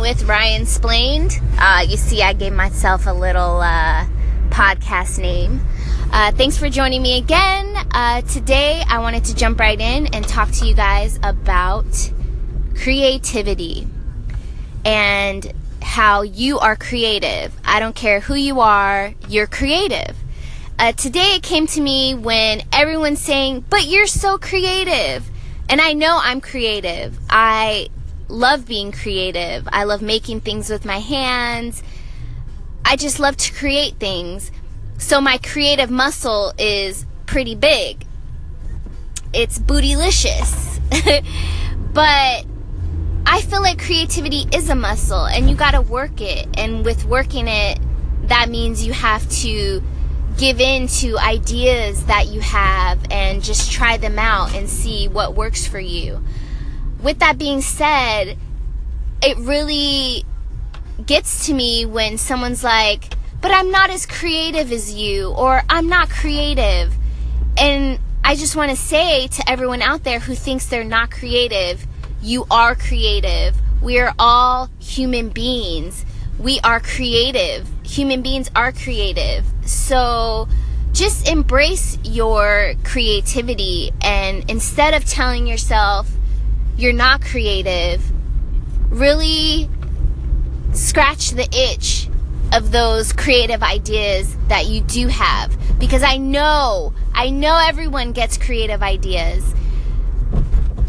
with Ryan Splained. Uh, you see, I gave myself a little uh, podcast name. Uh, thanks for joining me again. Uh, today, I wanted to jump right in and talk to you guys about creativity and how you are creative. I don't care who you are, you're creative. Uh, today, it came to me when everyone's saying, But you're so creative. And I know I'm creative. I love being creative. I love making things with my hands. I just love to create things. So my creative muscle is pretty big. It's bootylicious. but I feel like creativity is a muscle and you got to work it. And with working it, that means you have to give in to ideas that you have and just try them out and see what works for you. With that being said, it really gets to me when someone's like, but I'm not as creative as you, or I'm not creative. And I just want to say to everyone out there who thinks they're not creative, you are creative. We are all human beings. We are creative. Human beings are creative. So just embrace your creativity and instead of telling yourself you're not creative, really scratch the itch of those creative ideas that you do have because I know I know everyone gets creative ideas.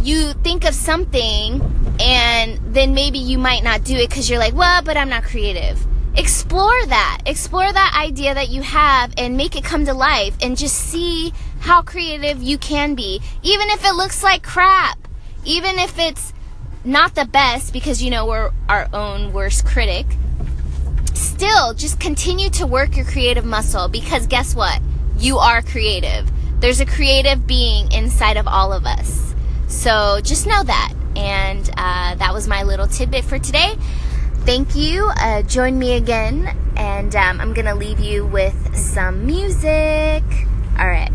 You think of something and then maybe you might not do it cuz you're like, "Well, but I'm not creative." explore that. Explore that idea that you have and make it come to life and just see how creative you can be. Even if it looks like crap. Even if it's not the best because you know we're our own worst critic. Still, just continue to work your creative muscle because guess what? You are creative. There's a creative being inside of all of us. So just know that. And uh, that was my little tidbit for today thank you. Uh, join me again, and um, I'm gonna leave you with some music. All right.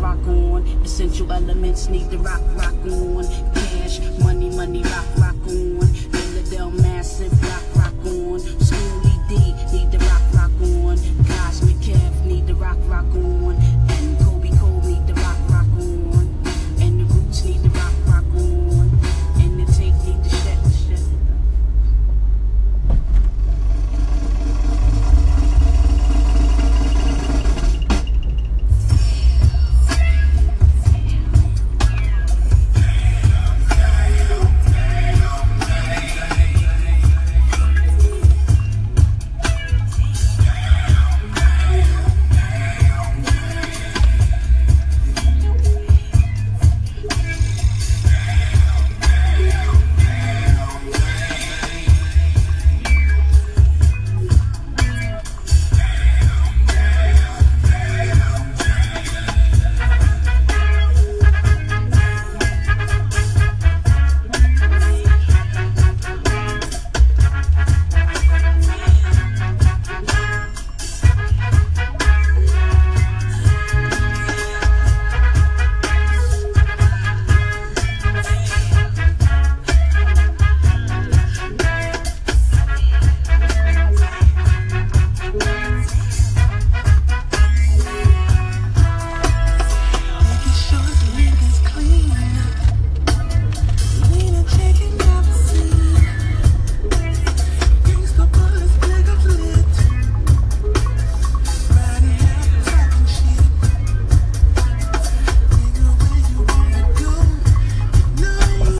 rock on. Essential elements need to rock, rock on. Cash, money, money, rock, rock.